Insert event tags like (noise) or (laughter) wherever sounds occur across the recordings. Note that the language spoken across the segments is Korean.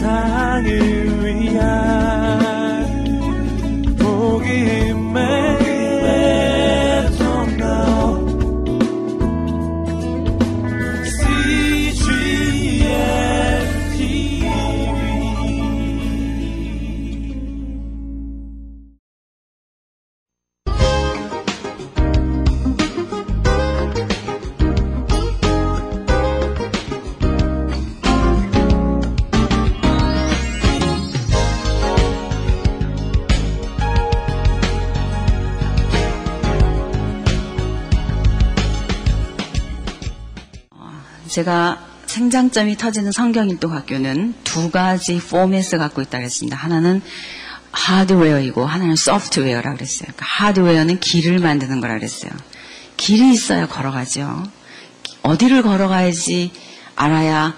세상을 위한 제가 생장점이 터지는 성경인도학교는 두 가지 포맷을 갖고 있다고 했습니다. 하나는 하드웨어이고 하나는 소프트웨어라고 그랬어요. 그러니까 하드웨어는 길을 만드는 거라 그랬어요. 길이 있어야 걸어가죠. 어디를 걸어가야지 알아야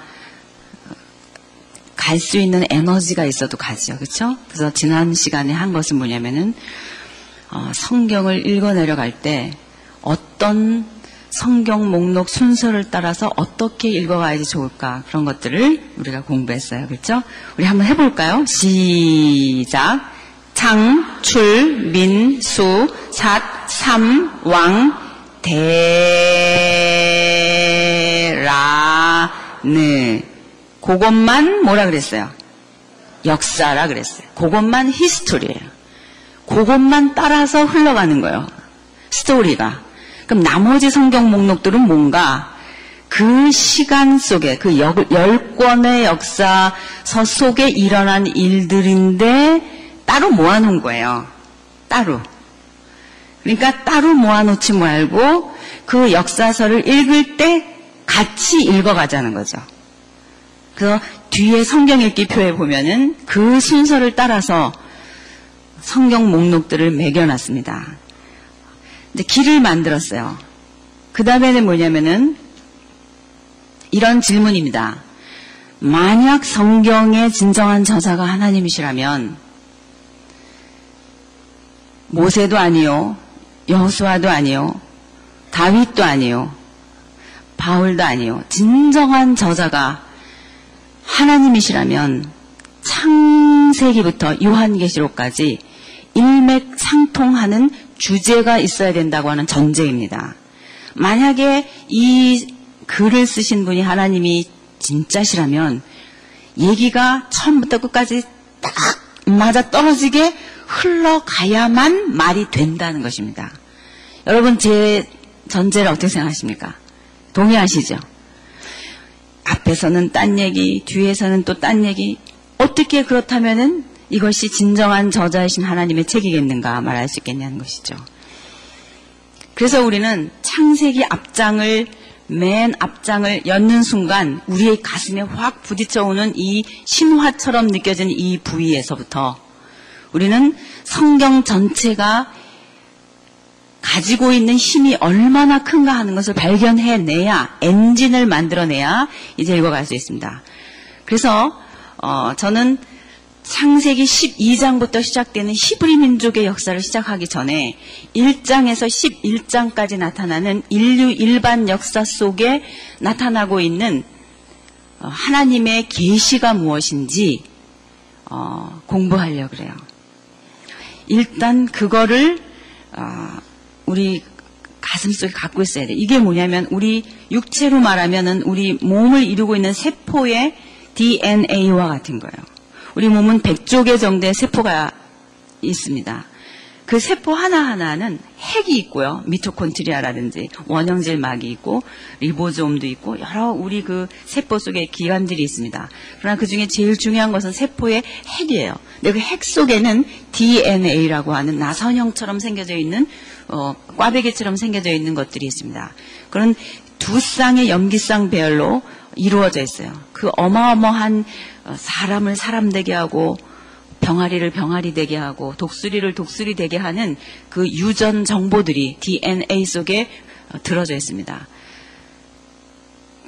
갈 수 있는 에너지가 있어도 가죠. 그렇죠? 그래서 지난 시간에 한 것은 뭐냐면은 어, 성경을 읽어 내려갈 때 어떤 성경 목록 순서를 따라서 어떻게 읽어가야지 좋을까 그런 것들을 우리가 공부했어요. 그렇죠? 우리 한번 해볼까요? 시작. 장, 출, 민, 수, 삿, 삼, 왕, 대, 라, 느. 그것만 뭐라 그랬어요? 역사라 그랬어요. 그것만 히스토리예요. 그것만 따라서 흘러가는 거예요. 스토리가. 그럼 나머지 성경 목록들은 뭔가 그 시간 속에 그 열 권의 역사서 속에 일어난 일들인데 따로 모아놓은 거예요. 따로. 그러니까 따로 모아놓지 말고 그 역사서를 읽을 때 같이 읽어가자는 거죠. 그래서 뒤에 성경 읽기 표에 보면은 그 순서를 따라서 성경 목록들을 매겨놨습니다. 이제 길을 만들었어요. 그 다음에는 뭐냐면은 이런 질문입니다. 만약 성경의 진정한 저자가 하나님이시라면 모세도 아니요, 여호수아도 아니요, 다윗도 아니요, 바울도 아니요, 진정한 저자가 하나님이시라면 창세기부터 요한계시록까지 일맥상통하는 주제가 있어야 된다고 하는 전제입니다. 만약에 이 글을 쓰신 분이 하나님이 진짜시라면 얘기가 처음부터 끝까지 딱 맞아 떨어지게 흘러가야만 말이 된다는 것입니다. 여러분 제 전제를 어떻게 생각하십니까? 동의하시죠? 앞에서는 딴 얘기, 뒤에서는 또 딴 얘기. 어떻게 그렇다면은 이것이 진정한 저자이신 하나님의 책이겠는가 말할 수 있겠냐는 것이죠. 그래서 우리는 창세기 앞장을 맨 앞장을 엿는 순간 우리의 가슴에 확 부딪혀오는 이 신화처럼 느껴지는 이 부위에서부터 우리는 성경 전체가 가지고 있는 힘이 얼마나 큰가 하는 것을 발견해내야 엔진을 만들어내야 이제 읽어갈 수 있습니다. 그래서 어, 저는 창세기 12장부터 시작되는 히브리 민족의 역사를 시작하기 전에 1장에서 11장까지 나타나는 인류 일반 역사 속에 나타나고 있는 어, 하나님의 계시가 무엇인지 어, 공부하려 고 그래요. 일단 그거를 어, 우리 가슴 속에 갖고 있어야 돼. 이게 뭐냐면 우리 육체로 말하면은 우리 몸을 이루고 있는 세포의 DNA와 같은 거예요. 우리 몸은 100조 개 정도의 세포가 있습니다. 그 세포 하나하나는 핵이 있고요. 미토콘트리아라든지 원형질 막이 있고 리보솜도 있고 여러 우리 그 세포 속에 기관들이 있습니다. 그러나 그 중에 제일 중요한 것은 세포의 핵이에요. 근데 그 핵 속에는 DNA라고 하는 나선형처럼 생겨져 있는 어, 꽈배기처럼 생겨져 있는 것들이 있습니다. 그런 두 쌍의 염기쌍 배열로 이루어져 있어요. 그 어마어마한 어, 사람을 사람 되게 하고 병아리를 병아리 되게 하고 독수리를 독수리 되게 하는 그 유전 정보들이 DNA 속에 어, 들어져 있습니다.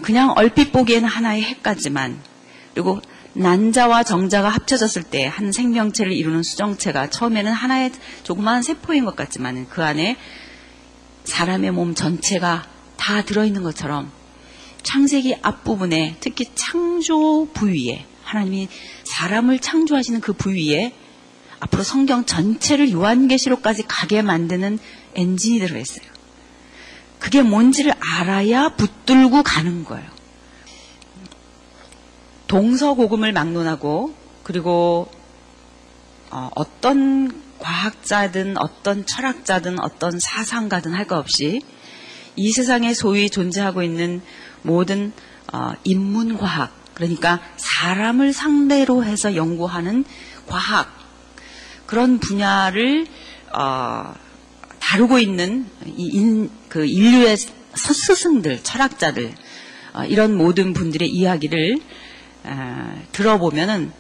그냥 얼핏 보기에는 하나의 핵 같지만 그리고 난자와 정자가 합쳐졌을 때 한 생명체를 이루는 수정체가 처음에는 하나의 조그마한 세포인 것 같지만 그 안에 사람의 몸 전체가 다 들어있는 것처럼 창세기 앞부분에 특히 창조 부위에 하나님이 사람을 창조하시는 그 부위에 앞으로 성경 전체를 요한계시록까지 가게 만드는 엔진이 들어있어요. 그게 뭔지를 알아야 붙들고 가는 거예요. 동서고금을 막론하고 그리고 어, 떤 과학자든 어떤 철학자든 어떤 사상가든 할 것 없이 이 세상에 소위 존재하고 있는 모든 어, 인문과학 그러니까 사람을 상대로 해서 연구하는 과학 그런 분야를 어, 다루고 있는 인, 그 인류의 스승들 철학자들 어, 이런 모든 분들의 이야기를 어, 들어보면은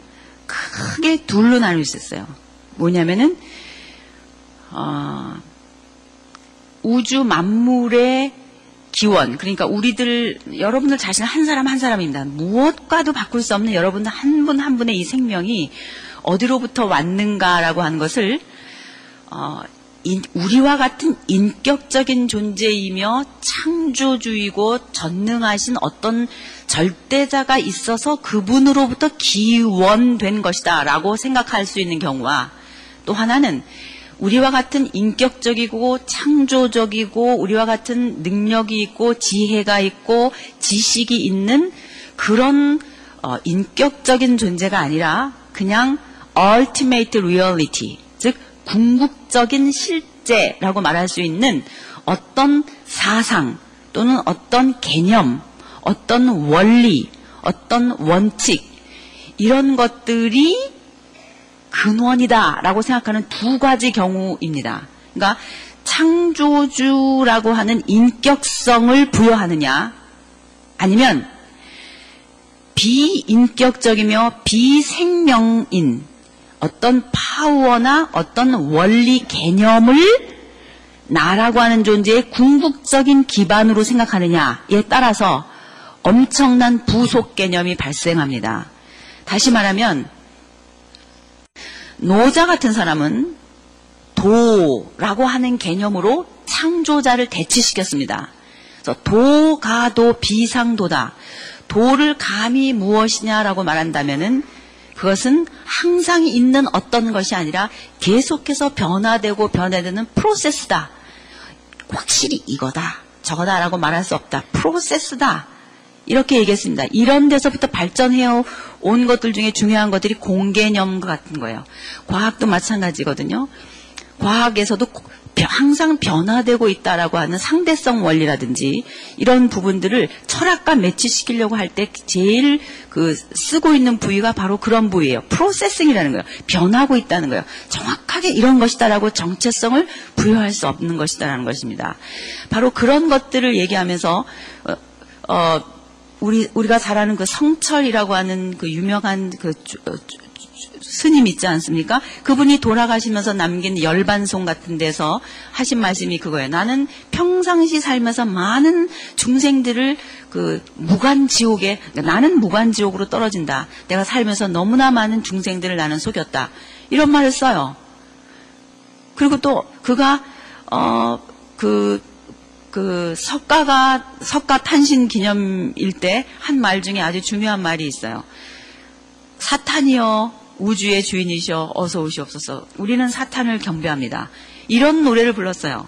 크게 둘로 나눌 수 있어요. 뭐냐면은 어, 우주 만물의 기원 그러니까 우리들 여러분들 자신 한 사람 한 사람입니다. 무엇과도 바꿀 수 없는 여러분들 한 분한 한 분의 이 생명이 어디로부터 왔는가라고 하는 것을 어, 인, 우리와 같은 인격적인 존재이며 창조주이고 전능하신 어떤 절대자가 있어서 그분으로부터 기원된 것이다 라고 생각할 수 있는 경우와 또 하나는 우리와 같은 인격적이고 창조적이고 우리와 같은 능력이 있고 지혜가 있고 지식이 있는 그런 어, 인격적인 존재가 아니라 그냥 ultimate reality 즉 궁극적인 실제라고 말할 수 있는 어떤 사상 또는 어떤 개념, 어떤 원리, 어떤 원칙, 이런 것들이 근원이다라고 생각하는 두 가지 경우입니다. 그러니까 창조주라고 하는 인격성을 부여하느냐, 아니면 비인격적이며 비생명인 어떤 파워나 어떤 원리 개념을 나라고 하는 존재의 궁극적인 기반으로 생각하느냐에 따라서 엄청난 부속 개념이 발생합니다. 다시 말하면 노자 같은 사람은 도라고 하는 개념으로 창조자를 대치시켰습니다. 도가도 비상도다. 도를 감히 무엇이냐라고 말한다면은 그것은 항상 있는 어떤 것이 아니라 계속해서 변화되고 변화되는 프로세스다. 확실히 이거다. 저거다라고 말할 수 없다. 프로세스다. 이렇게 얘기했습니다. 이런 데서부터 발전해 온 것들 중에 중요한 것들이 공개념 같은 거예요. 과학도 마찬가지거든요. 과학에서도 항상 변화되고 있다라고 하는 상대성 원리라든지 이런 부분들을 철학과 매치시키려고 할 때 제일 그 쓰고 있는 부위가 바로 그런 부위예요. 프로세싱이라는 거예요. 변하고 있다는 거예요. 정확하게 이런 것이다라고 정체성을 부여할 수 없는 것이다라는 것입니다. 바로 그런 것들을 얘기하면서 어, 어 우리 우리가 잘 아는 그 성철이라고 하는 그 유명한 그 어, 스님 있지 않습니까? 그분이 돌아가시면서 남긴 열반송 같은 데서 하신 말씀이 그거예요. 나는 평상시 살면서 많은 중생들을 그 무간지옥에 나는 무간지옥으로 떨어진다. 내가 살면서 너무나 많은 중생들을 나는 속였다. 이런 말을 써요. 그리고 또 그가 어그 그 석가가 석가 탄신 기념일 때 한 말 중에 아주 중요한 말이 있어요. 사탄이여 우주의 주인이셔 어서 오시옵소서. 우리는 사탄을 경배합니다. 이런 노래를 불렀어요.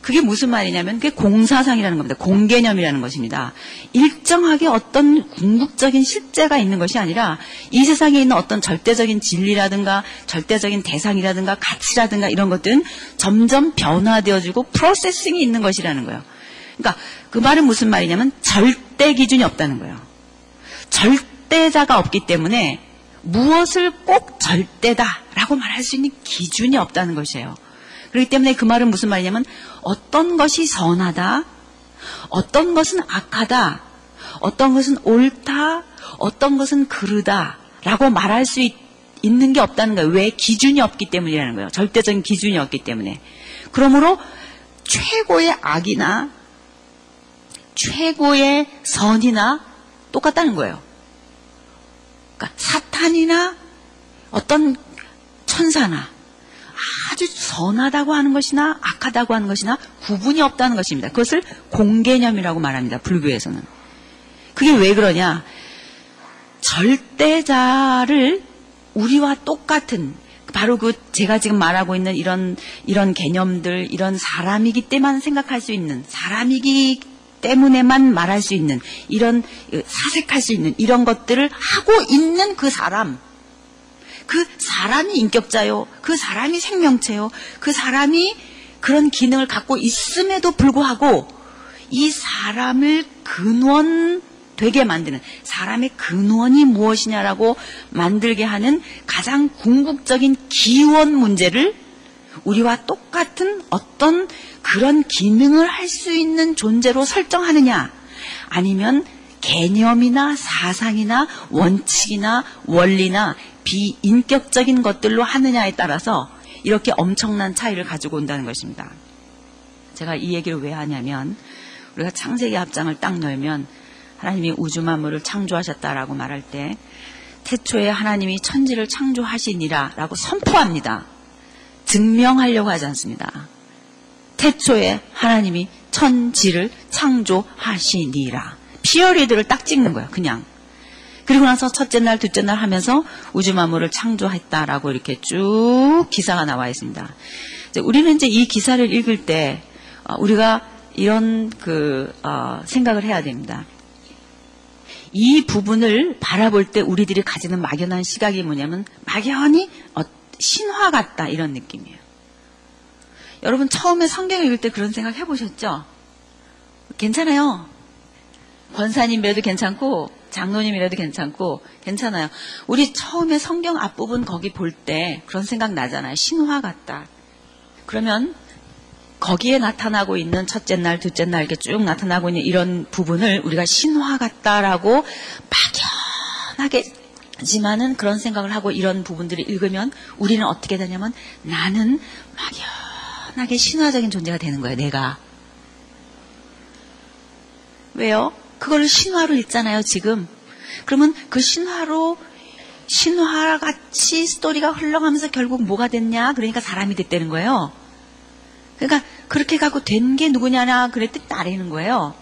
그게 무슨 말이냐면 그게 공사상이라는 겁니다. 공개념이라는 것입니다. 일정하게 어떤 궁극적인 실제가 있는 것이 아니라 이 세상에 있는 어떤 절대적인 진리라든가 절대적인 대상이라든가 가치라든가 이런 것들은 점점 변화되어지고 프로세싱이 있는 것이라는 거예요. 그러니까 그 말은 무슨 말이냐면 절대 기준이 없다는 거예요. 절대자가 없기 때문에 무엇을 꼭 절대다라고 말할 수 있는 기준이 없다는 것이에요. 그렇기 때문에 그 말은 무슨 말이냐면 어떤 것이 선하다, 어떤 것은 악하다, 어떤 것은 옳다, 어떤 것은 그르다 라고 말할 수 있, 있는 게 없다는 거예요. 왜 기준이 없기 때문이라는 거예요. 절대적인 기준이 없기 때문에. 그러므로 최고의 악이나 최고의 선이나 똑같다는 거예요. 그러니까 사탄이나 어떤 천사나 아주 선하다고 하는 것이나 악하다고 하는 것이나 구분이 없다는 것입니다. 그것을 공개념이라고 말합니다. 불교에서는. 그게 왜 그러냐? 절대자를 우리와 똑같은 바로 그 제가 지금 말하고 있는 이런 이런 개념들 이런 사람이기 때만 생각할 수 있는 사람이기 때문에만 말할 수 있는 이런 사색할 수 있는 이런 것들을 하고 있는 그 사람 그 사람이 인격자요. 그 사람이 생명체요. 그 사람이 그런 기능을 갖고 있음에도 불구하고 이 사람을 근원 되게 만드는 사람의 근원이 무엇이냐라고 만들게 하는 가장 궁극적인 기원 문제를 우리와 똑같은 어떤 그런 기능을 할 수 있는 존재로 설정하느냐 아니면 개념이나 사상이나 원칙이나 원리나 비인격적인 것들로 하느냐에 따라서 이렇게 엄청난 차이를 가지고 온다는 것입니다. 제가 이 얘기를 왜 하냐면 우리가 창세기 합장을 딱 열면 하나님이 우주 만물을 창조하셨다라고 말할 때 태초에 하나님이 천지를 창조하시니라라고 선포합니다. 증명하려고 하지 않습니다. 태초에 하나님이 천지를 창조하시니라. 피어리드를 딱 찍는 거예요. 그냥. 그리고 나서 첫째 날, 둘째 날 하면서 우주 만물을 창조했다라고 이렇게 쭉 기사가 나와 있습니다. 우리는 이제 이 기사를 읽을 때 어, 우리가 이런 그 어, 생각을 해야 됩니다. 이 부분을 바라볼 때 우리들이 가지는 막연한 시각이 뭐냐면 막연히 어, 신화 같다 이런 느낌이에요. 여러분 처음에 성경을 읽을 때 그런 생각 해보셨죠? 괜찮아요. 권사님이라도 괜찮고 장로님이라도 괜찮고 괜찮아요. 우리 처음에 성경 앞부분 거기 볼 때 그런 생각 나잖아요. 신화 같다. 그러면 거기에 나타나고 있는 첫째 날, 둘째 날 이렇게 쭉 나타나고 있는 이런 부분을 우리가 신화 같다라고 막연하게 지만은 그런 생각을 하고 이런 부분들을 읽으면 우리는 어떻게 되냐면 나는 막연하게 신화적인 존재가 되는 거예요, 내가. 왜요? 그걸 신화로 읽잖아요, 지금. 그러면 그 신화로 신화같이 스토리가 흘러가면서 결국 뭐가 됐냐? 그러니까 사람이 됐다는 거예요. 그러니까 그렇게 가고 된 게 누구냐나 그랬더니 딸이는 거예요.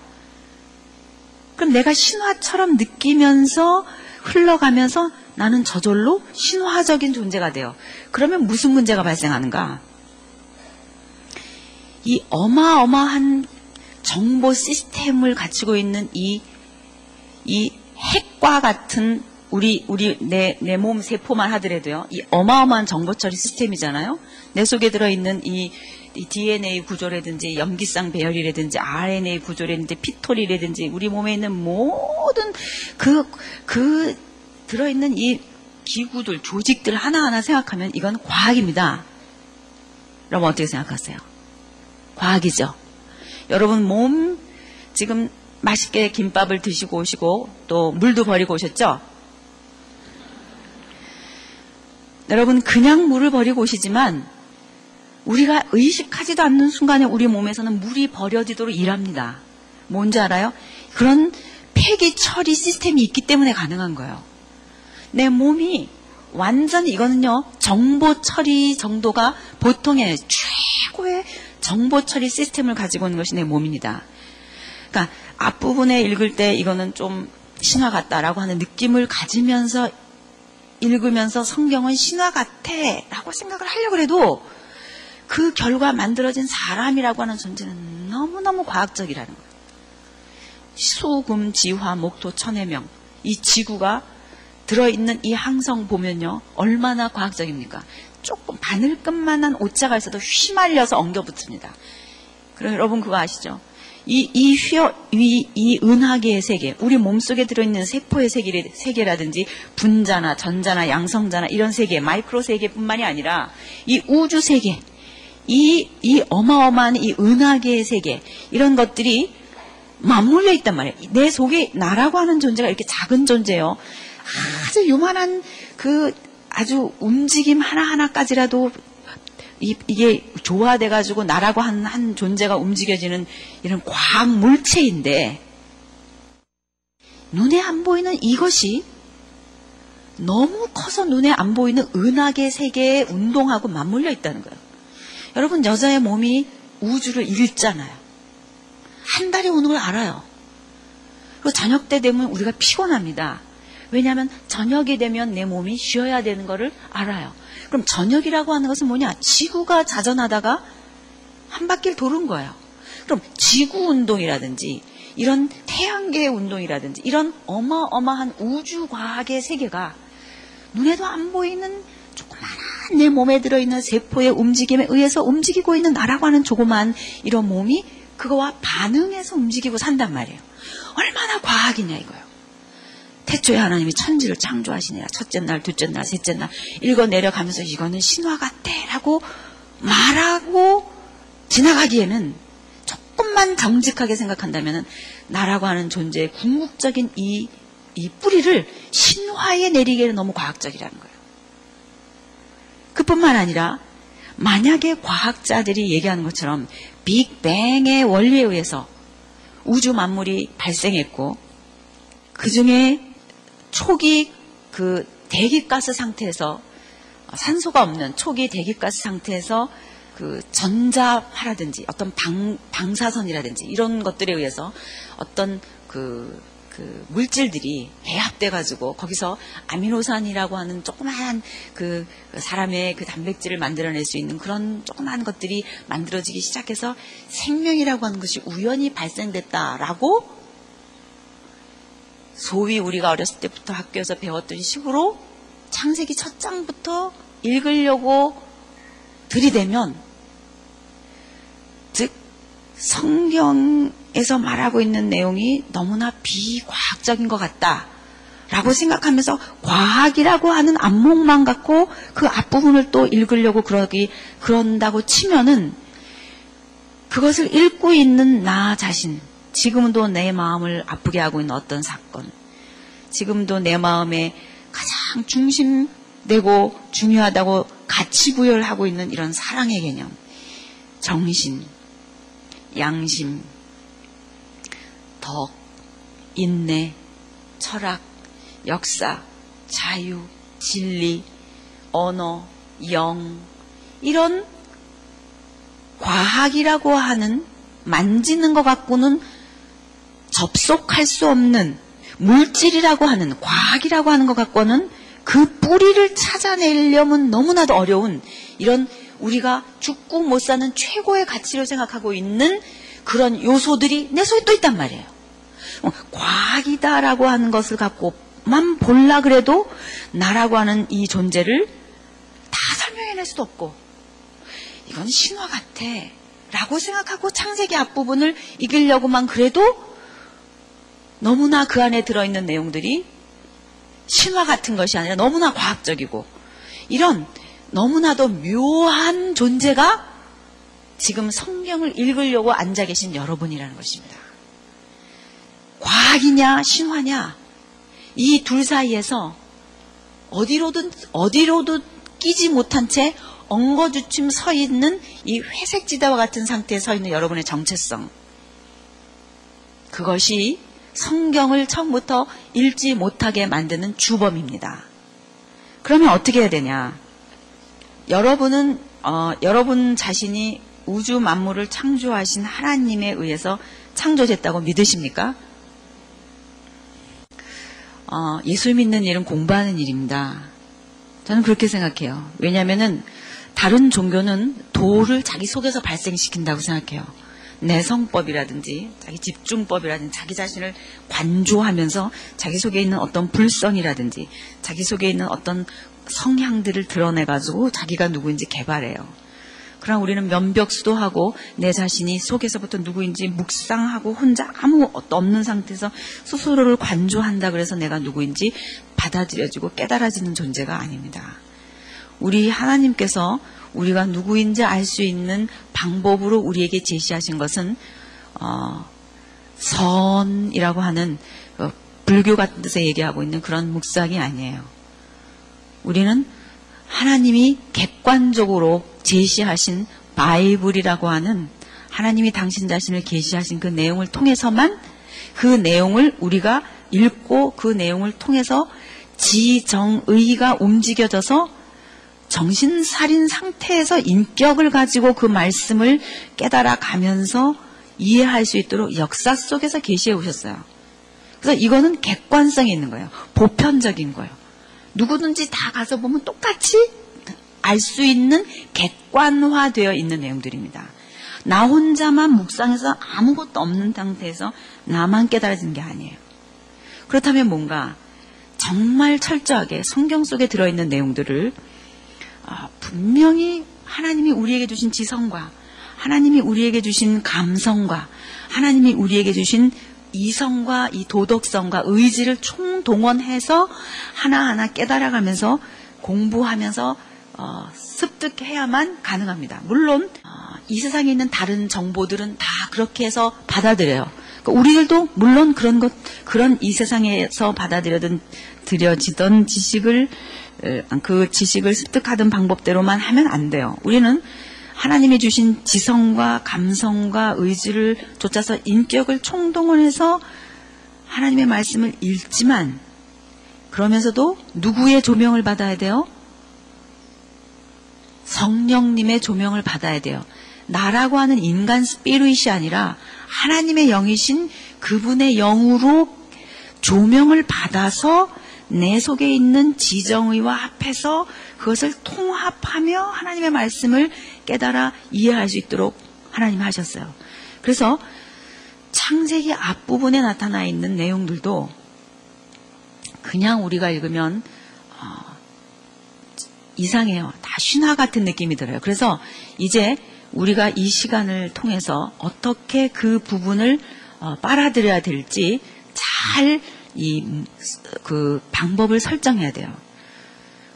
그럼 내가 신화처럼 느끼면서 흘러가면서 나는 저절로 신화적인 존재가 돼요. 그러면 무슨 문제가 발생하는가? 이 어마어마한 정보 시스템을 갖추고 있는 이, 이 핵과 같은 우리, 우리, 내, 내 몸 세포만 하더라도요. 이 어마어마한 정보 처리 시스템이잖아요. 내 속에 들어있는 이, 이 DNA 구조라든지 염기성 배열이라든지 RNA 구조라든지 피톨이라든지 우리 몸에 있는 모든 그, 그 들어있는 이 기구들, 조직들 하나하나 생각하면 이건 과학입니다. 여러분 어떻게 생각하세요? 과학이죠. 여러분 몸 지금 맛있게 김밥을 드시고 오시고 또 물도 버리고 오셨죠? 여러분 그냥 물을 버리고 오시지만 우리가 의식하지도 않는 순간에 우리 몸에서는 물이 버려지도록 일합니다. 뭔지 알아요? 그런 폐기 처리 시스템이 있기 때문에 가능한 거예요. 내 몸이 완전히 이거는요 정보 처리 정도가 보통의 최고의 정보 처리 시스템을 가지고 있는 것이 내 몸입니다. 그러니까 앞부분에 읽을 때 이거는 좀 신화 같다라고 하는 느낌을 가지면서 읽으면서 성경은 신화 같아라고 생각을 하려고 해도 그 결과 만들어진 사람이라고 하는 존재는 너무너무 과학적이라는 거예요. 소금, 지화, 목토, 천해명 이 지구가 들어있는 이 항성 보면요 얼마나 과학적입니까? 조금 바늘끝만한 오자가 있어도 휘말려서 엉겨붙습니다. 그럼 여러분 그거 아시죠? 이, 이 휘어, 이, 이 은하계의 세계, 우리 몸속에 들어있는 세포의 세계, 세계라든지 분자나 전자나 양성자나 이런 세계, 마이크로 세계뿐만이 아니라 이 우주 세계, 이, 이 어마어마한 이 은하계의 세계, 이런 것들이 맞물려 있단 말이에요. 내 속에 나라고 하는 존재가 이렇게 작은 존재예요. 아주 요만한 그 아주 움직임 하나하나까지라도 이, 게 조화돼가지고 나라고 한, 한 존재가 움직여지는 이런 과학 물체인데, 눈에 안 보이는 이것이 너무 커서 눈에 안 보이는 은하계 세계의 운동하고 맞물려 있다는 거예요. 여러분, 여자의 몸이 우주를 읽잖아요. 한 달이 오는 걸 알아요. 그리고 저녁 때 되면 우리가 피곤합니다. 왜냐하면 저녁이 되면 내 몸이 쉬어야 되는 거를 알아요. 그럼 저녁이라고 하는 것은 뭐냐? 지구가 자전하다가 한 바퀴를 도는 거예요. 그럼 지구 운동이라든지 이런 태양계 운동이라든지 이런 어마어마한 우주 과학의 세계가 눈에도 안 보이는 조그마한 내 몸에 들어있는 세포의 움직임에 의해서 움직이고 있는 나라고 하는 조그만 이런 몸이 그거와 반응해서 움직이고 산단 말이에요. 얼마나 과학이냐 이거요. 태초에 하나님이 천지를 창조하시니라 첫째 날, 둘째 날, 셋째 날 읽어 내려가면서 이거는 신화 같대라고 말하고 지나가기에는 조금만 정직하게 생각한다면 나라고 하는 존재의 궁극적인 이, 이 뿌리를 신화에 내리기에는 너무 과학적이라는 거예요. 그뿐만 아니라 만약에 과학자들이 얘기하는 것처럼 빅뱅의 원리에 의해서 우주 만물이 발생했고 그 중에 초기 그 대기가스 상태에서 산소가 없는 초기 대기가스 상태에서 그 전자파라든지 어떤 방, 방사선이라든지 이런 것들에 의해서 어떤 그, 그 물질들이 배합돼 가지고 거기서 아미노산이라고 하는 조그마한 그 사람의 그 단백질을 만들어낼 수 있는 그런 조그마한 것들이 만들어지기 시작해서 생명이라고 하는 것이 우연히 발생됐다라고 소위 우리가 어렸을 때부터 학교에서 배웠던 식으로 창세기 첫 장부터 읽으려고 들이대면 즉 성경에서 말하고 있는 내용이 너무나 비과학적인 것 같다. 라고 생각하면서 과학이라고 하는 안목만 갖고 그 앞부분을 또 읽으려고 그러기, 그런다고 치면은 그것을 읽고 있는 나 자신, 지금도 내 마음을 아프게 하고 있는 어떤 사건, 지금도 내 마음에 가장 중심되고 중요하다고 가치 부여를 하고 있는 이런 사랑의 개념, 정신, 양심, 덕, 인내, 철학, 역사, 자유, 진리, 언어, 영, 이런 과학이라고 하는 만지는 것 갖고는 접속할 수 없는 물질이라고 하는 과학이라고 하는 것 갖고는 그 뿌리를 찾아내려면 너무나도 어려운 이런 우리가 죽고 못 사는 최고의 가치로 생각하고 있는 그런 요소들이 내 속에 또 있단 말이에요. 어, 과학이다라고 하는 것을 갖고만 볼라 그래도 나라고 하는 이 존재를 다 설명해낼 수도 없고 이건 신화 같아 라고 생각하고 창세기 앞부분을 이기려고만 그래도 너무나 그 안에 들어있는 내용들이 신화 같은 것이 아니라 너무나 과학적이고 이런 너무나도 묘한 존재가 지금 성경을 읽으려고 앉아 계신 여러분이라는 것입니다. 과학이냐 신화냐 이 둘 사이에서 어디로든 어디로도 끼지 못한 채 엉거주춤 서 있는 이 회색 지대와 같은 상태에 서 있는 여러분의 정체성 그것이 성경을 처음부터 읽지 못하게 만드는 주범입니다. 그러면 어떻게 해야 되냐? 여러분은 어, 여러분 자신이 우주 만물을 창조하신 하나님에 의해서 창조됐다고 믿으십니까? 어, 예수 믿는 일은 공부하는 일입니다. 저는 그렇게 생각해요. 왜냐하면 다른 종교는 도를 자기 속에서 발생시킨다고 생각해요. 내성법이라든지 자기 집중법이라든지 자기 자신을 관조하면서 자기 속에 있는 어떤 불성이라든지 자기 속에 있는 어떤 성향들을 드러내가지고 자기가 누구인지 개발해요. 그럼 우리는 면벽수도 하고 내 자신이 속에서부터 누구인지 묵상하고 혼자 아무 없는 상태에서 스스로를 관조한다 그래서 내가 누구인지 받아들여지고 깨달아지는 존재가 아닙니다. 우리 하나님께서 우리가 누구인지 알 수 있는 방법으로 우리에게 제시하신 것은 어, 선이라고 하는 어, 불교 같은 데서 얘기하고 있는 그런 묵상이 아니에요. 우리는 하나님이 객관적으로 제시하신 바이블이라고 하는 하나님이 당신 자신을 계시하신 그 내용을 통해서만 그 내용을 우리가 읽고 그 내용을 통해서 지정의가 움직여져서 정신살인 상태에서 인격을 가지고 그 말씀을 깨달아 가면서 이해할 수 있도록 역사 속에서 계시해 오셨어요. 그래서 이거는 객관성이 있는 거예요. 보편적인 거예요. 누구든지 다 가서 보면 똑같이 알 수 있는 객관화되어 있는 내용들입니다. 나 혼자만 묵상해서 아무것도 없는 상태에서 나만 깨달아지는 게 아니에요. 그렇다면 뭔가 정말 철저하게 성경 속에 들어있는 내용들을 아, 분명히 하나님이 우리에게 주신 지성과 하나님이 우리에게 주신 감성과 하나님이 우리에게 주신 이성과 이 도덕성과 의지를 총동원해서 하나하나 깨달아가면서 공부하면서 어, 습득해야만 가능합니다. 물론 어, 이 세상에 있는 다른 정보들은 다 그렇게 해서 받아들여요. 그러니까 우리들도 물론 그런 것 그런 이 세상에서 받아들여든 들여지던 지식을 그 지식을 습득하던 방법대로만 하면 안 돼요. 우리는 하나님이 주신 지성과 감성과 의지를 쫓아서 인격을 총동원해서 하나님의 말씀을 읽지만 그러면서도 누구의 조명을 받아야 돼요? 성령님의 조명을 받아야 돼요. 나라고 하는 인간 스피릿이 아니라 하나님의 영이신 그분의 영으로 조명을 받아서 내 속에 있는 지정의와 합해서 그것을 통합하며 하나님의 말씀을 깨달아 이해할 수 있도록 하나님 하셨어요. 그래서 창세기 앞부분에 나타나 있는 내용들도 그냥 우리가 읽으면 어, 이상해요. 다 신화 같은 느낌이 들어요. 그래서 이제 우리가 이 시간을 통해서 어떻게 그 부분을 어, 빨아들여야 될지 잘 이 그 방법을 설정해야 돼요.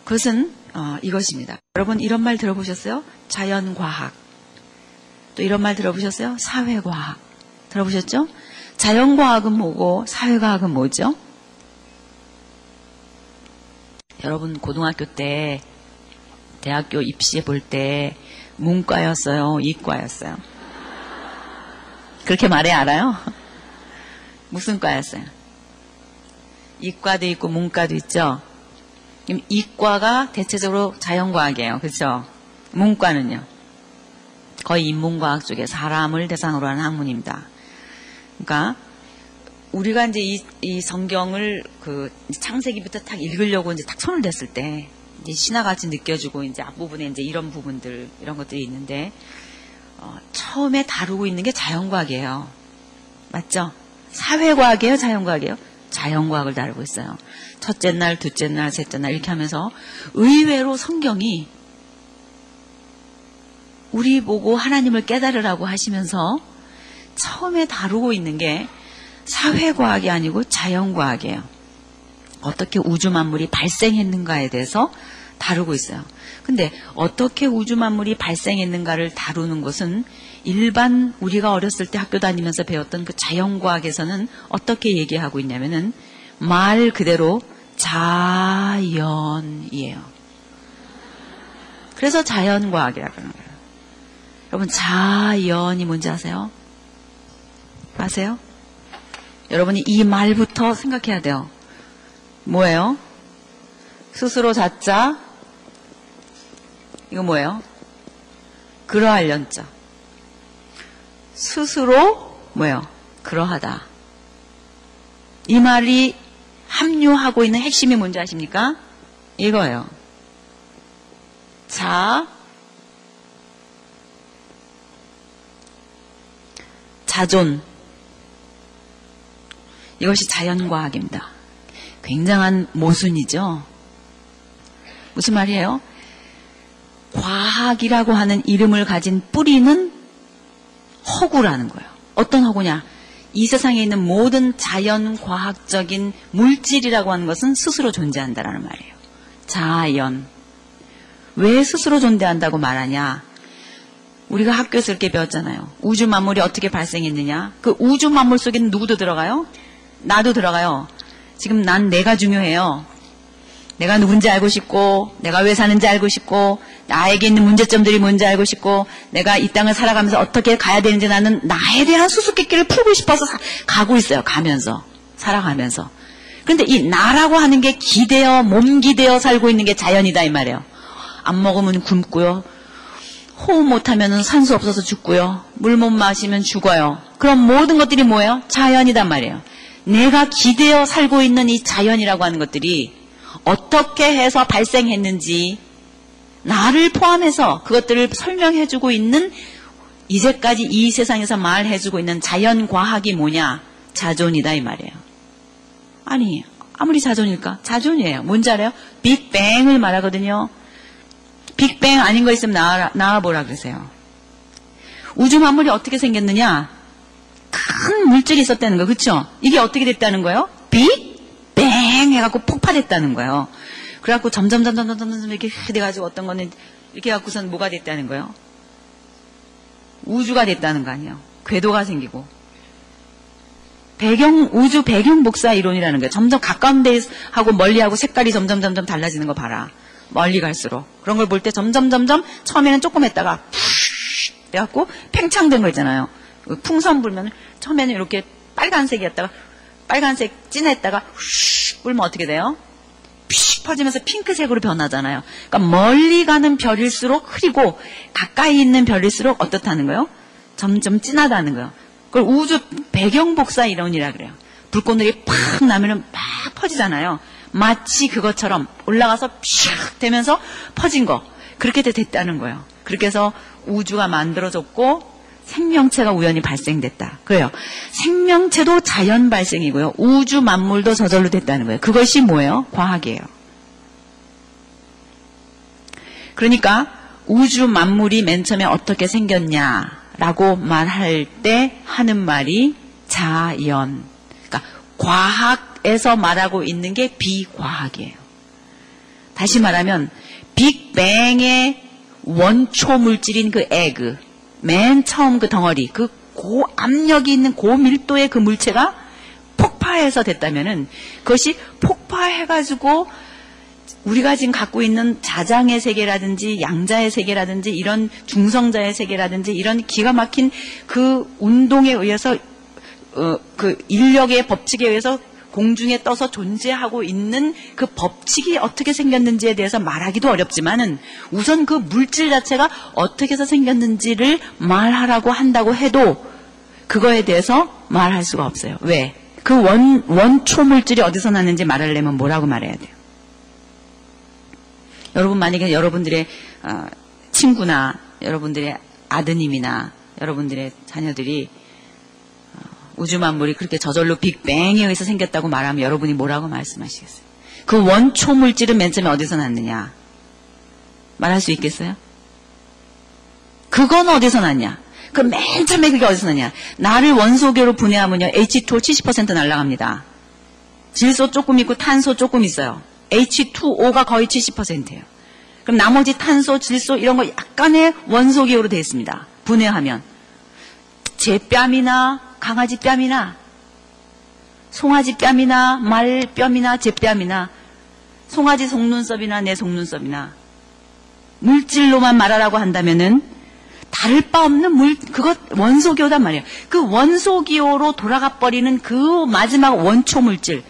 그것은 어, 이것입니다. 여러분 이런 말 들어보셨어요? 자연과학. 또 이런 말 들어보셨어요? 사회과학. 들어보셨죠? 자연과학은 뭐고 사회과학은 뭐죠? 여러분 고등학교 때 대학교 입시에 볼 때 문과였어요? 이과였어요? 그렇게 말해 알아요? 무슨 과였어요? 이과도 있고 문과도 있죠? 이과가 대체적으로 자연과학이에요. 그렇죠? 문과는요. 거의 인문과학 쪽에 사람을 대상으로 하는 학문입니다. 그러니까 우리가 이제 이, 이 성경을 그 창세기부터 딱 읽으려고 이제 딱 손을 댔을 때 이제 신화같이 느껴지고 이제 앞부분에 이제 이런 부분들 이런 것들이 있는데 어, 처음에 다루고 있는 게 자연과학이에요. 맞죠? 사회과학이에요, 자연과학이에요? 자연과학을 다루고 있어요. 첫째 날, 둘째 날, 셋째 날 이렇게 하면서 의외로 성경이 우리 보고 하나님을 깨달으라고 하시면서 처음에 다루고 있는 게 사회과학이 아니고 자연과학이에요. 어떻게 우주 만물이 발생했는가에 대해서 다루고 있어요. 근데 어떻게 우주 만물이 발생했는가를 다루는 것은 일반 우리가 어렸을 때 학교 다니면서 배웠던 그 자연과학에서는 어떻게 얘기하고 있냐면은 말 그대로 자연이에요. 그래서 자연과학이라고 하는 거예요. 여러분 자연이 뭔지 아세요? 아세요? 여러분이 이 말부터 생각해야 돼요. 뭐예요? 스스로 자자. 이거 뭐예요? 그러할 연자. 스스로 뭐예요? 그러하다. 이 말이 합류하고 있는 핵심이 뭔지 아십니까? 이거예요. 자, 자존. 이것이 자연과학입니다. 굉장한 모순이죠. 무슨 말이에요? 과학이라고 하는 이름을 가진 뿌리는 허구라는 거예요. 어떤 허구냐? 이 세상에 있는 모든 자연 과학적인 물질이라고 하는 것은 스스로 존재한다라는 말이에요. 자연. 왜 스스로 존재한다고 말하냐? 우리가 학교에서 이렇게 배웠잖아요. 우주 만물이 어떻게 발생했느냐? 그 우주 만물 속에는 누구도 들어가요? 나도 들어가요. 지금 난 내가 중요해요. 내가 누군지 알고 싶고, 내가 왜 사는지 알고 싶고, 나에게 있는 문제점들이 뭔지 알고 싶고, 내가 이 땅을 살아가면서 어떻게 가야 되는지 나는 나에 대한 수수께끼를 풀고 싶어서 사, 가고 있어요. 가면서. 살아가면서. 그런데 이 나라고 하는 게 기대어, 몸 기대어 살고 있는 게 자연이다, 이 말이에요. 안 먹으면 굶고요. 호흡 못하면 산소 없어서 죽고요. 물 못 마시면 죽어요. 그럼 모든 것들이 뭐예요? 자연이단 말이에요. 내가 기대어 살고 있는 이 자연이라고 하는 것들이 어떻게 해서 발생했는지 나를 포함해서 그것들을 설명해주고 있는 이제까지 이 세상에서 말해주고 있는 자연 과학이 뭐냐? 자존이다 이 말이에요. 아니 아무리 자존일까? 자존이에요. 뭔지 알아요? 빅뱅을 말하거든요. 빅뱅 아닌 거 있으면 나와, 나와보라 그러세요. 우주 만물이 어떻게 생겼느냐? 큰 물질이 있었다는 거, 그쵸? 이게 어떻게 됐다는 거예요? 빅뱅 해갖고 폭발했다는 거예요. 그래갖고 점점, 점점, 점점, 점점 이렇게 돼가지고 어떤 거는 이렇게 해갖고선 뭐가 됐다는 거예요? 우주가 됐다는 거 아니에요. 궤도가 생기고. 배경, 우주 배경 복사 이론이라는 거예요. 점점 가까운 데하고 멀리하고 색깔이 점점, 점점 달라지는 거 봐라. 멀리 갈수록. 그런 걸 볼 때 점점, 점점 처음에는 조금 했다가 푹 돼갖고 팽창된 거 있잖아요. 풍선 불면 처음에는 이렇게 빨간색이었다가 빨간색 진했다가 휙 불면 어떻게 돼요? 픽 퍼지면서 핑크색으로 변하잖아요. 그러니까 멀리 가는 별일수록 흐리고 가까이 있는 별일수록 어떻다는 거예요? 점점 진하다는 거예요. 그걸 우주 배경 복사 이론이라 그래요. 불꽃놀이 팍 나면은 막 퍼지잖아요. 마치 그것처럼 올라가서 픽 되면서 퍼진 거. 그렇게 됐다는 거예요. 그렇게 해서 우주가 만들어졌고 생명체가 우연히 발생됐다. 그래요. 생명체도 자연 발생이고요. 우주 만물도 저절로 됐다는 거예요. 그것이 뭐예요? 과학이에요. 그러니까 우주 만물이 맨 처음에 어떻게 생겼냐라고 말할 때 하는 말이 자연. 그러니까 과학에서 말하고 있는 게 비과학이에요. 다시 말하면 빅뱅의 원초 물질인 그 에그, 맨 처음 그 덩어리, 그 고압력이 있는 고밀도의 그 물체가 폭파해서 됐다면은 그것이 폭파해가지고 우리가 지금 갖고 있는 자장의 세계라든지 양자의 세계라든지 이런 중성자의 세계라든지 이런 기가 막힌 그 운동에 의해서 어, 그 인력의 법칙에 의해서 공중에 떠서 존재하고 있는 그 법칙이 어떻게 생겼는지에 대해서 말하기도 어렵지만은 우선 그 물질 자체가 어떻게 해서 생겼는지를 말하라고 한다고 해도 그거에 대해서 말할 수가 없어요. 왜? 그 원, 원초 물질이 어디서 났는지 말하려면 뭐라고 말해야 돼요? 여러분 만약에 여러분들의 어, 친구나 여러분들의 아드님이나 여러분들의 자녀들이 우주 만물이 그렇게 저절로 빅뱅에 의해서 생겼다고 말하면 여러분이 뭐라고 말씀하시겠어요? 그 원초 물질은 맨 처음에 어디서 났느냐? 말할 수 있겠어요? 그건 어디서 났냐? 그 맨 처음에 그게 어디서 났냐? 나를 원소계로 분해하면요, H2O 70% 날라갑니다. 질소 조금 있고 탄소 조금 있어요. H2O가 거의 70%예요. 그럼 나머지 탄소, 질소 이런 거 약간의 원소 기호로 되어 있습니다. 분해하면. 제 뺨이나 강아지 뺨이나 송아지 뺨이나 말 뺨이나 제 뺨이나 송아지 속눈썹이나 내 속눈썹이나 물질로만 말하라고 한다면은 다를 바 없는 물 그것 원소기호단 말이에요. 그 원소기호로 돌아가 버리는 그 마지막 원초 물질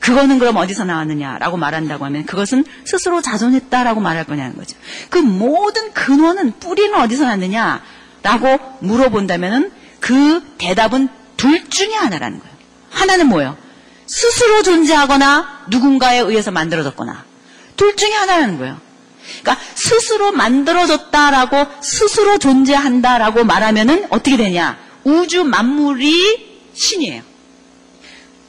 그거는 그럼 어디서 나왔느냐라고 말한다고 하면 그것은 스스로 자존했다라고 말할 거냐는 거죠. 그 모든 근원은 뿌리는 어디서 났느냐라고 물어본다면은 그 대답은 둘 중에 하나라는 거예요. 하나는 뭐예요? 스스로 존재하거나 누군가에 의해서 만들어졌거나 둘 중에 하나라는 거예요. 그러니까 스스로 만들어졌다라고 스스로 존재한다라고 말하면은 어떻게 되냐? 우주 만물이 신이에요.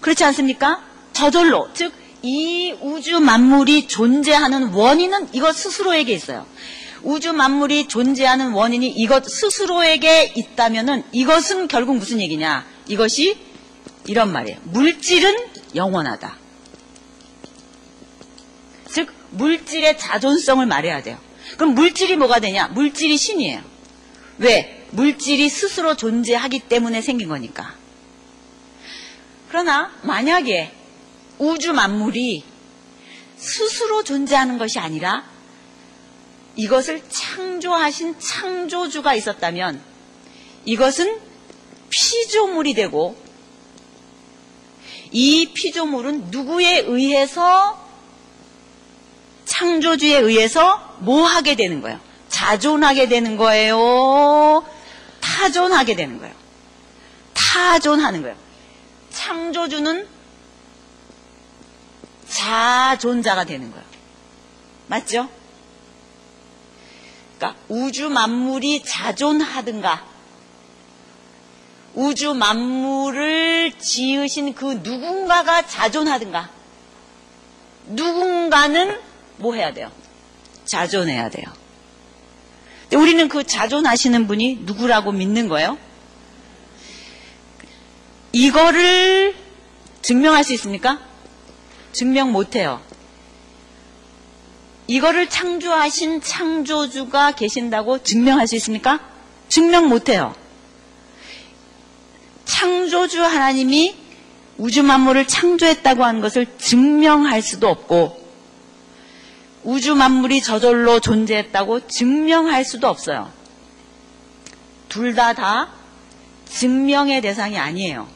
그렇지 않습니까? 저절로 즉 이 우주 만물이 존재하는 원인은 이것 스스로에게 있어요. 우주 만물이 존재하는 원인이 이것 스스로에게 있다면은 이것은 결국 무슨 얘기냐? 이것이 이런 말이에요. 물질은 영원하다. 즉 물질의 자존성을 말해야 돼요. 그럼 물질이 뭐가 되냐? 물질이 신이에요. 왜? 물질이 스스로 존재하기 때문에 생긴 거니까. 그러나 만약에 우주 만물이 스스로 존재하는 것이 아니라 이것을 창조하신 창조주가 있었다면 이것은 피조물이 되고 이 피조물은 누구에 의해서 창조주에 의해서 뭐 하게 되는 거예요? 자존하게 되는 거예요? 타존하게 되는 거예요? 타존하는 거예요. 창조주는 자존자가 되는 거예요. 맞죠? 그러니까 우주 만물이 자존하든가 우주 만물을 지으신 그 누군가가 자존하든가 누군가는 뭐 해야 돼요? 자존해야 돼요. 우리는 그 자존하시는 분이 누구라고 믿는 거예요? 이거를 증명할 수 있습니까? 증명 못해요. 이거를 창조하신 창조주가 계신다고 증명할 수 있습니까? 증명 못해요. 창조주 하나님이 우주 만물을 창조했다고 하는 것을 증명할 수도 없고 우주 만물이 저절로 존재했다고 증명할 수도 없어요. 둘 다다 다 증명의 대상이 아니에요.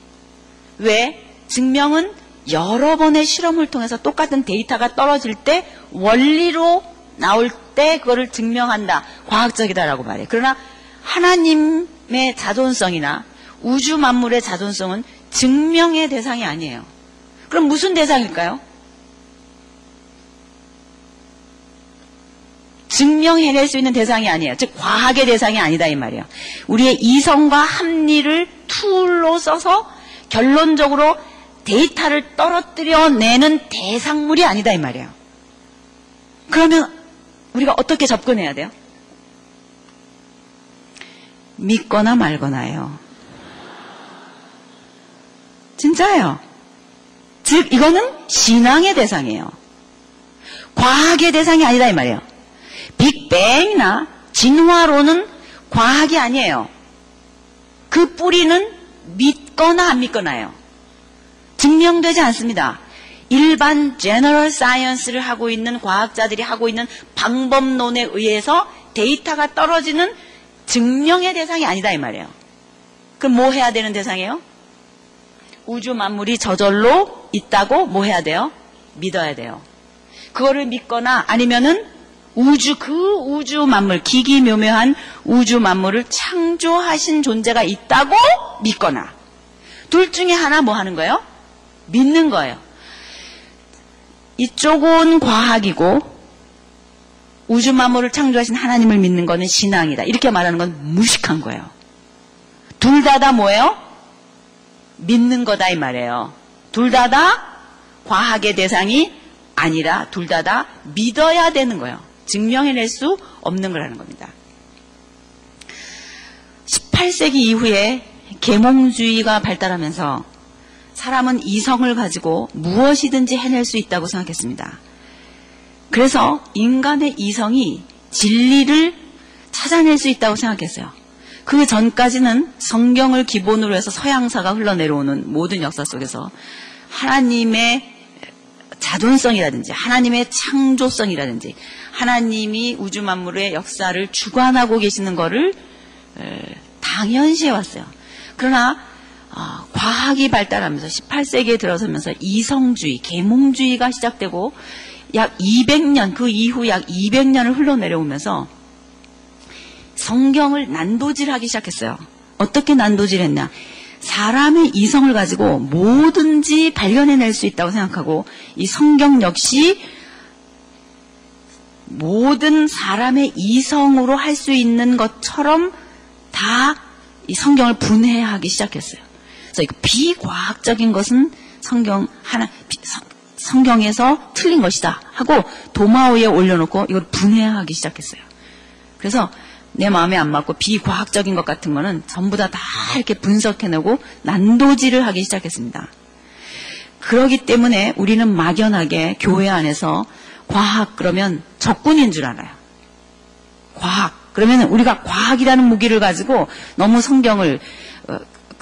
왜? 증명은 여러 번의 실험을 통해서 똑같은 데이터가 떨어질 때 원리로 나올 때 그거를 증명한다. 과학적이다라고 말해요. 그러나 하나님의 자존성이나 우주 만물의 자존성은 증명의 대상이 아니에요. 그럼 무슨 대상일까요? 증명해낼 수 있는 대상이 아니에요. 즉 과학의 대상이 아니다 이 말이에요. 우리의 이성과 합리를 tool로 써서 결론적으로 데이터를 떨어뜨려 내는 대상물이 아니다 이 말이에요. 그러면 우리가 어떻게 접근해야 돼요? 믿거나 말거나요. 진짜예요. 즉 이거는 신앙의 대상이에요. 과학의 대상이 아니다 이 말이에요. 빅뱅이나 진화론은 과학이 아니에요. 그 뿌리는 믿거나 안 믿거나요. 증명되지 않습니다. 일반 제너럴 사이언스를 하고 있는 과학자들이 하고 있는 방법론에 의해서 데이터가 떨어지는 증명의 대상이 아니다 이 말이에요. 그럼 뭐 해야 되는 대상이에요? 우주 만물이 저절로 있다고 뭐 해야 돼요? 믿어야 돼요. 그거를 믿거나 아니면은 우주 그 우주 만물 기기묘묘한 우주 만물을 창조하신 존재가 있다고 믿거나 둘 중에 하나 뭐 하는 거예요? 믿는 거예요. 이쪽은 과학이고 우주 만물을 창조하신 하나님을 믿는 거는 신앙이다. 이렇게 말하는 건 무식한 거예요. 둘 다 다 뭐예요? 믿는 거다 이 말이에요. 둘 다 다 과학의 대상이 아니라 둘 다 다 믿어야 되는 거예요. 증명해낼 수 없는 거라는 겁니다. 18세기 이후에 계몽주의가 발달하면서 사람은 이성을 가지고 무엇이든지 해낼 수 있다고 생각했습니다. 그래서 인간의 이성이 진리를 찾아낼 수 있다고 생각했어요. 그 전까지는 성경을 기본으로 해서 서양사가 흘러내려오는 모든 역사 속에서 하나님의 자존성이라든지 하나님의 창조성이라든지 하나님이 우주 만물의 역사를 주관하고 계시는 것을 당연시해 왔어요. 그러나 어, 과학이 발달하면서 18세기에 들어서면서 이성주의, 계몽주의가 시작되고 약 200년 그 이후 약 200년을 흘러내려오면서 성경을 난도질하기 시작했어요. 어떻게 난도질했냐? 사람의 이성을 가지고 뭐든지 발견해낼 수 있다고 생각하고 이 성경 역시 모든 사람의 이성으로 할 수 있는 것처럼 다 이 성경을 분해하기 시작했어요. 그래서 비과학적인 것은 성경 하나 성경에서 틀린 것이다 하고 도마 위에 올려놓고 이걸 분해하기 시작했어요. 그래서 내 마음에 안 맞고 비과학적인 것 같은 거는 전부 다 다 이렇게 분석해내고 난도질을 하기 시작했습니다. 그러기 때문에 우리는 막연하게 교회 안에서 과학 그러면 적군인 줄 알아요. 과학 그러면 우리가 과학이라는 무기를 가지고 너무 성경을 어,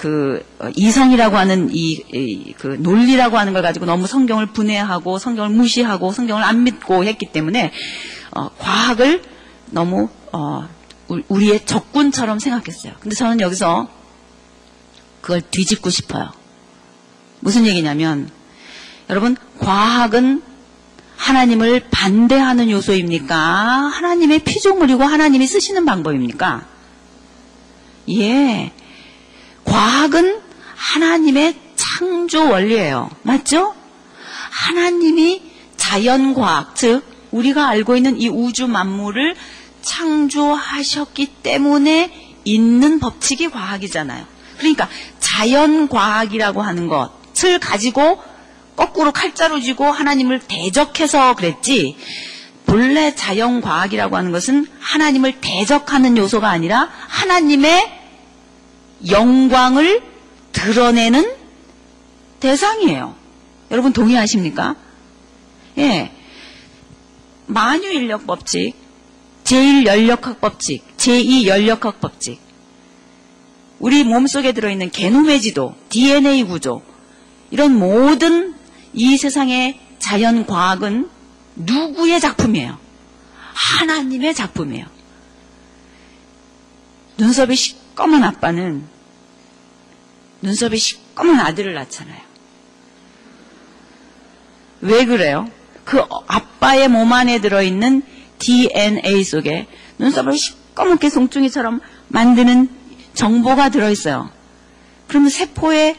그 어, 이성이라고 하는 이 그 논리라고 하는 걸 가지고 너무 성경을 분해하고 성경을 무시하고 성경을 안 믿고 했기 때문에 어, 과학을 너무 어, 우리의 적군처럼 생각했어요. 근데 저는 여기서 그걸 뒤집고 싶어요. 무슨 얘기냐면 여러분 과학은 하나님을 반대하는 요소입니까? 하나님의 피조물이고 하나님이 쓰시는 방법입니까? 예. 과학은 하나님의 창조 원리예요. 맞죠? 하나님이 자연과학, 즉 우리가 알고 있는 이 우주 만물을 창조하셨기 때문에 있는 법칙이 과학이잖아요. 그러니까 자연과학이라고 하는 것을 가지고 거꾸로 칼자루 쥐고 하나님을 대적해서 그랬지. 본래 자연과학이라고 하는 것은 하나님을 대적하는 요소가 아니라 하나님의 영광을 드러내는 대상이에요. 여러분 동의하십니까? 예. 만유인력 법칙, 제1연력학 법칙, 제2연력학 법칙. 우리 몸속에 들어있는 게놈의 지도, DNA 구조, 이런 모든 이 세상의 자연 과학은 누구의 작품이에요? 하나님의 작품이에요. 눈썹이 시꺼먼 아빠는 눈썹이 시꺼먼 아들을 낳잖아요. 왜 그래요? 그 아빠의 몸 안에 들어있는 DNA 속에 눈썹을 시꺼멓게 송충이처럼 만드는 정보가 들어있어요. 그러면 세포의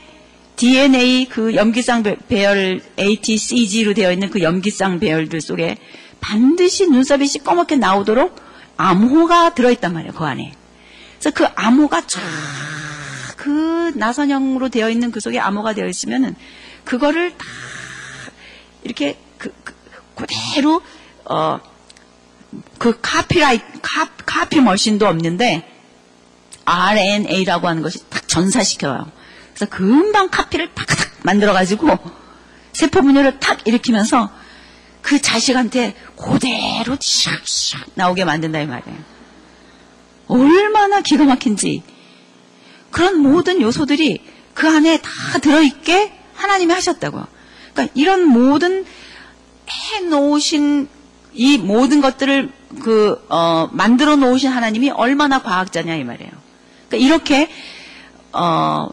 DNA 그 염기쌍 배열 ATCG로 되어 있는 그 염기쌍 배열들 속에 반드시 눈썹이 시꺼멓게 나오도록 암호가 들어있단 말이에요. 그 안에. 그래서 그 암호가 쫙 그 나선형으로 되어 있는 그 속에 암호가 되어 있으면은 그거를 다 이렇게 그, 그 그대로 어 그 카피라이 카, 카피 머신도 없는데 RNA라고 하는 것이 딱 전사시켜요. 그래서 금방 카피를 탁탁 만들어 가지고 세포 분열을 탁 일으키면서 그 자식한테 그대로 샥샥 나오게 만든다 이 말이에요. 얼마나 기가 막힌지 그런 모든 요소들이 그 안에 다 들어있게 하나님이 하셨다고요. 그러니까 이런 모든 해놓으신 이 모든 것들을 그 어, 만들어 놓으신 하나님이 얼마나 과학자냐 이 말이에요. 그러니까 이렇게 어,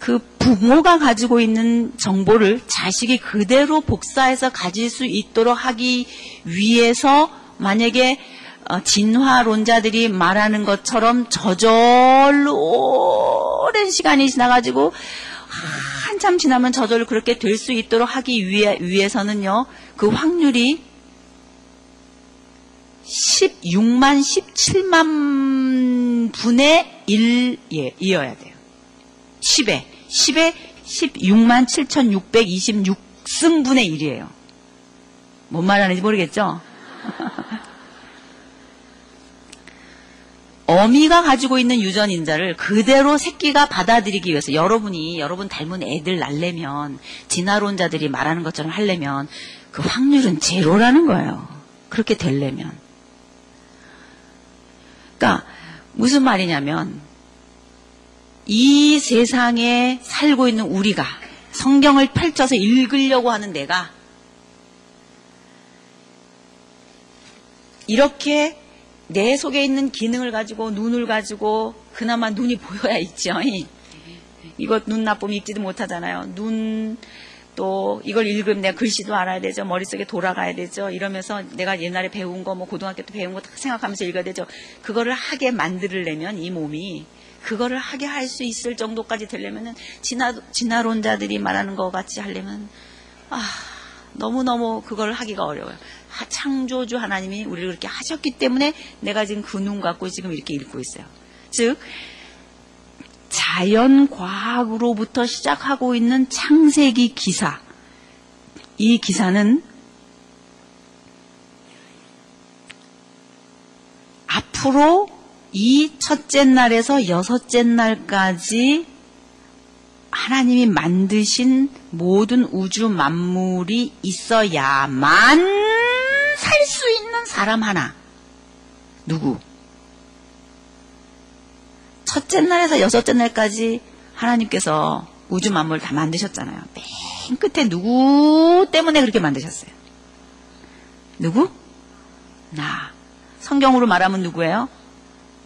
그 부모가 가지고 있는 정보를 자식이 그대로 복사해서 가질 수 있도록 하기 위해서 만약에 어, 진화론자들이 말하는 것처럼 저절로 오랜 시간이 지나가지고 한참 지나면 저절로 그렇게 될 수 있도록 하기 위해, 위해서는요, 그 확률이 16만 17만 분의 1이어야 돼요. 10에. 10에 16만 7,626승분의 1이에요. 뭔 말하는지 모르겠죠? (laughs) 어미가 가지고 있는 유전인자를 그대로 새끼가 받아들이기 위해서 여러분이 여러분 닮은 애들 날려면 진화론자들이 말하는 것처럼 하려면 그 확률은 제로라는 거예요. 그렇게 되려면. 그러니까 무슨 말이냐면 이 세상에 살고 있는 우리가 성경을 펼쳐서 읽으려고 하는 내가 이렇게 내 속에 있는 기능을 가지고 눈을 가지고 그나마 눈이 보여야 있죠. (laughs) 이거 눈 나쁘면 읽지도 못하잖아요. 눈, 또 이걸 읽으면 내가 글씨도 알아야 되죠. 머릿속에 돌아가야 되죠. 이러면서 내가 옛날에 배운 거, 뭐 고등학교 때 배운 거 다 생각하면서 읽어야 되죠. 그거를 하게 만들려면 이 몸이 그거를 하게 할 수 있을 정도까지 되려면은 진화, 진화론자들이 말하는 것 같이 하려면 아, 너무 너무 그걸 하기가 어려워요. 창조주 하나님이 우리를 그렇게 하셨기 때문에 내가 지금 그 눈 갖고 지금 이렇게 읽고 있어요. 즉, 자연 과학으로부터 시작하고 있는 창세기 기사. 이 기사는 앞으로 이 첫째 날에서 여섯째 날까지 하나님이 만드신 모든 우주 만물이 있어야만 살 수 있는 사람 하나. 누구? 첫째 날에서 여섯째 날까지 하나님께서 우주 만물 다 만드셨잖아요. 맨 끝에 누구 때문에 그렇게 만드셨어요? 누구? 나. 성경으로 말하면 누구예요?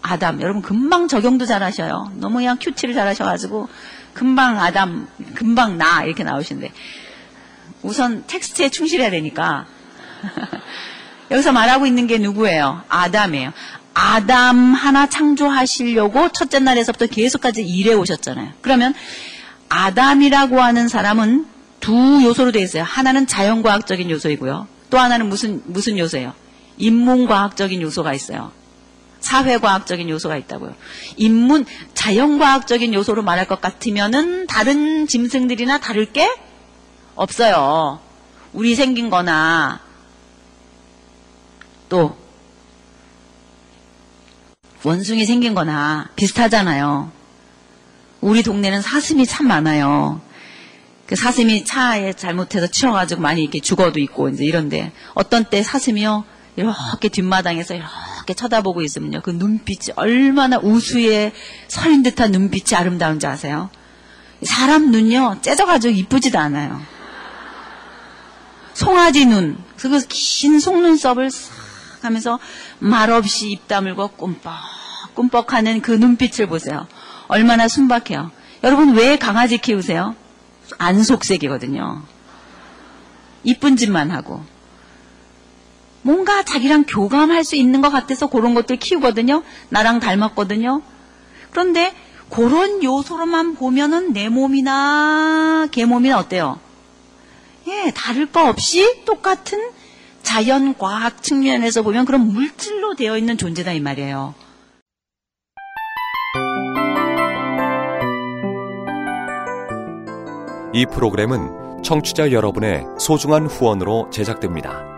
아담. 여러분 금방 적용도 잘하셔요. 너무 그냥 큐티를 잘하셔가지고 금방 아담, 금방 나 이렇게 나오시는데 우선 텍스트에 충실해야 되니까 (laughs) 여기서 말하고 있는 게 누구예요? 아담이에요. 아담 하나 창조하시려고 첫째 날에서부터 계속까지 일해 오셨잖아요. 그러면 아담이라고 하는 사람은 두 요소로 되어 있어요. 하나는 자연과학적인 요소이고요. 또 하나는 무슨, 무슨 요소예요? 인문과학적인 요소가 있어요. 사회과학적인 요소가 있다고요. 인문, 자연과학적인 요소로 말할 것 같으면은 다른 짐승들이나 다를 게 없어요. 우리 생긴 거나 또 원숭이 생긴 거나 비슷하잖아요. 우리 동네는 사슴이 참 많아요. 그 사슴이 차에 잘못해서 치여가지고 많이 이렇게 죽어도 있고 이제 이런데 어떤 때 사슴이요 이렇게 뒷마당에서 이렇게 쳐다보고 있으면요 그 눈빛이 얼마나 우수에 서린 듯한 눈빛이 아름다운지 아세요? 사람 눈요 째져가지고 이쁘지도 않아요. 송아지 눈, 그 긴 속눈썹을 싹 하면서 말없이 입 다물고 꿈뻑 꿈뻑 하는 그 눈빛을 보세요. 얼마나 순박해요. 여러분 왜 강아지 키우세요? 안 속색이거든요. 이쁜 짓만 하고. 뭔가 자기랑 교감할 수 있는 것 같아서 그런 것들 키우거든요. 나랑 닮았거든요. 그런데 그런 요소로만 보면은 내 몸이나 개 몸이나 어때요? 예, 다를 거 없이 똑같은 자연과학 측면에서 보면 그런 물질로 되어 있는 존재다 이 말이에요. 이 프로그램은 청취자 여러분의 소중한 후원으로 제작됩니다.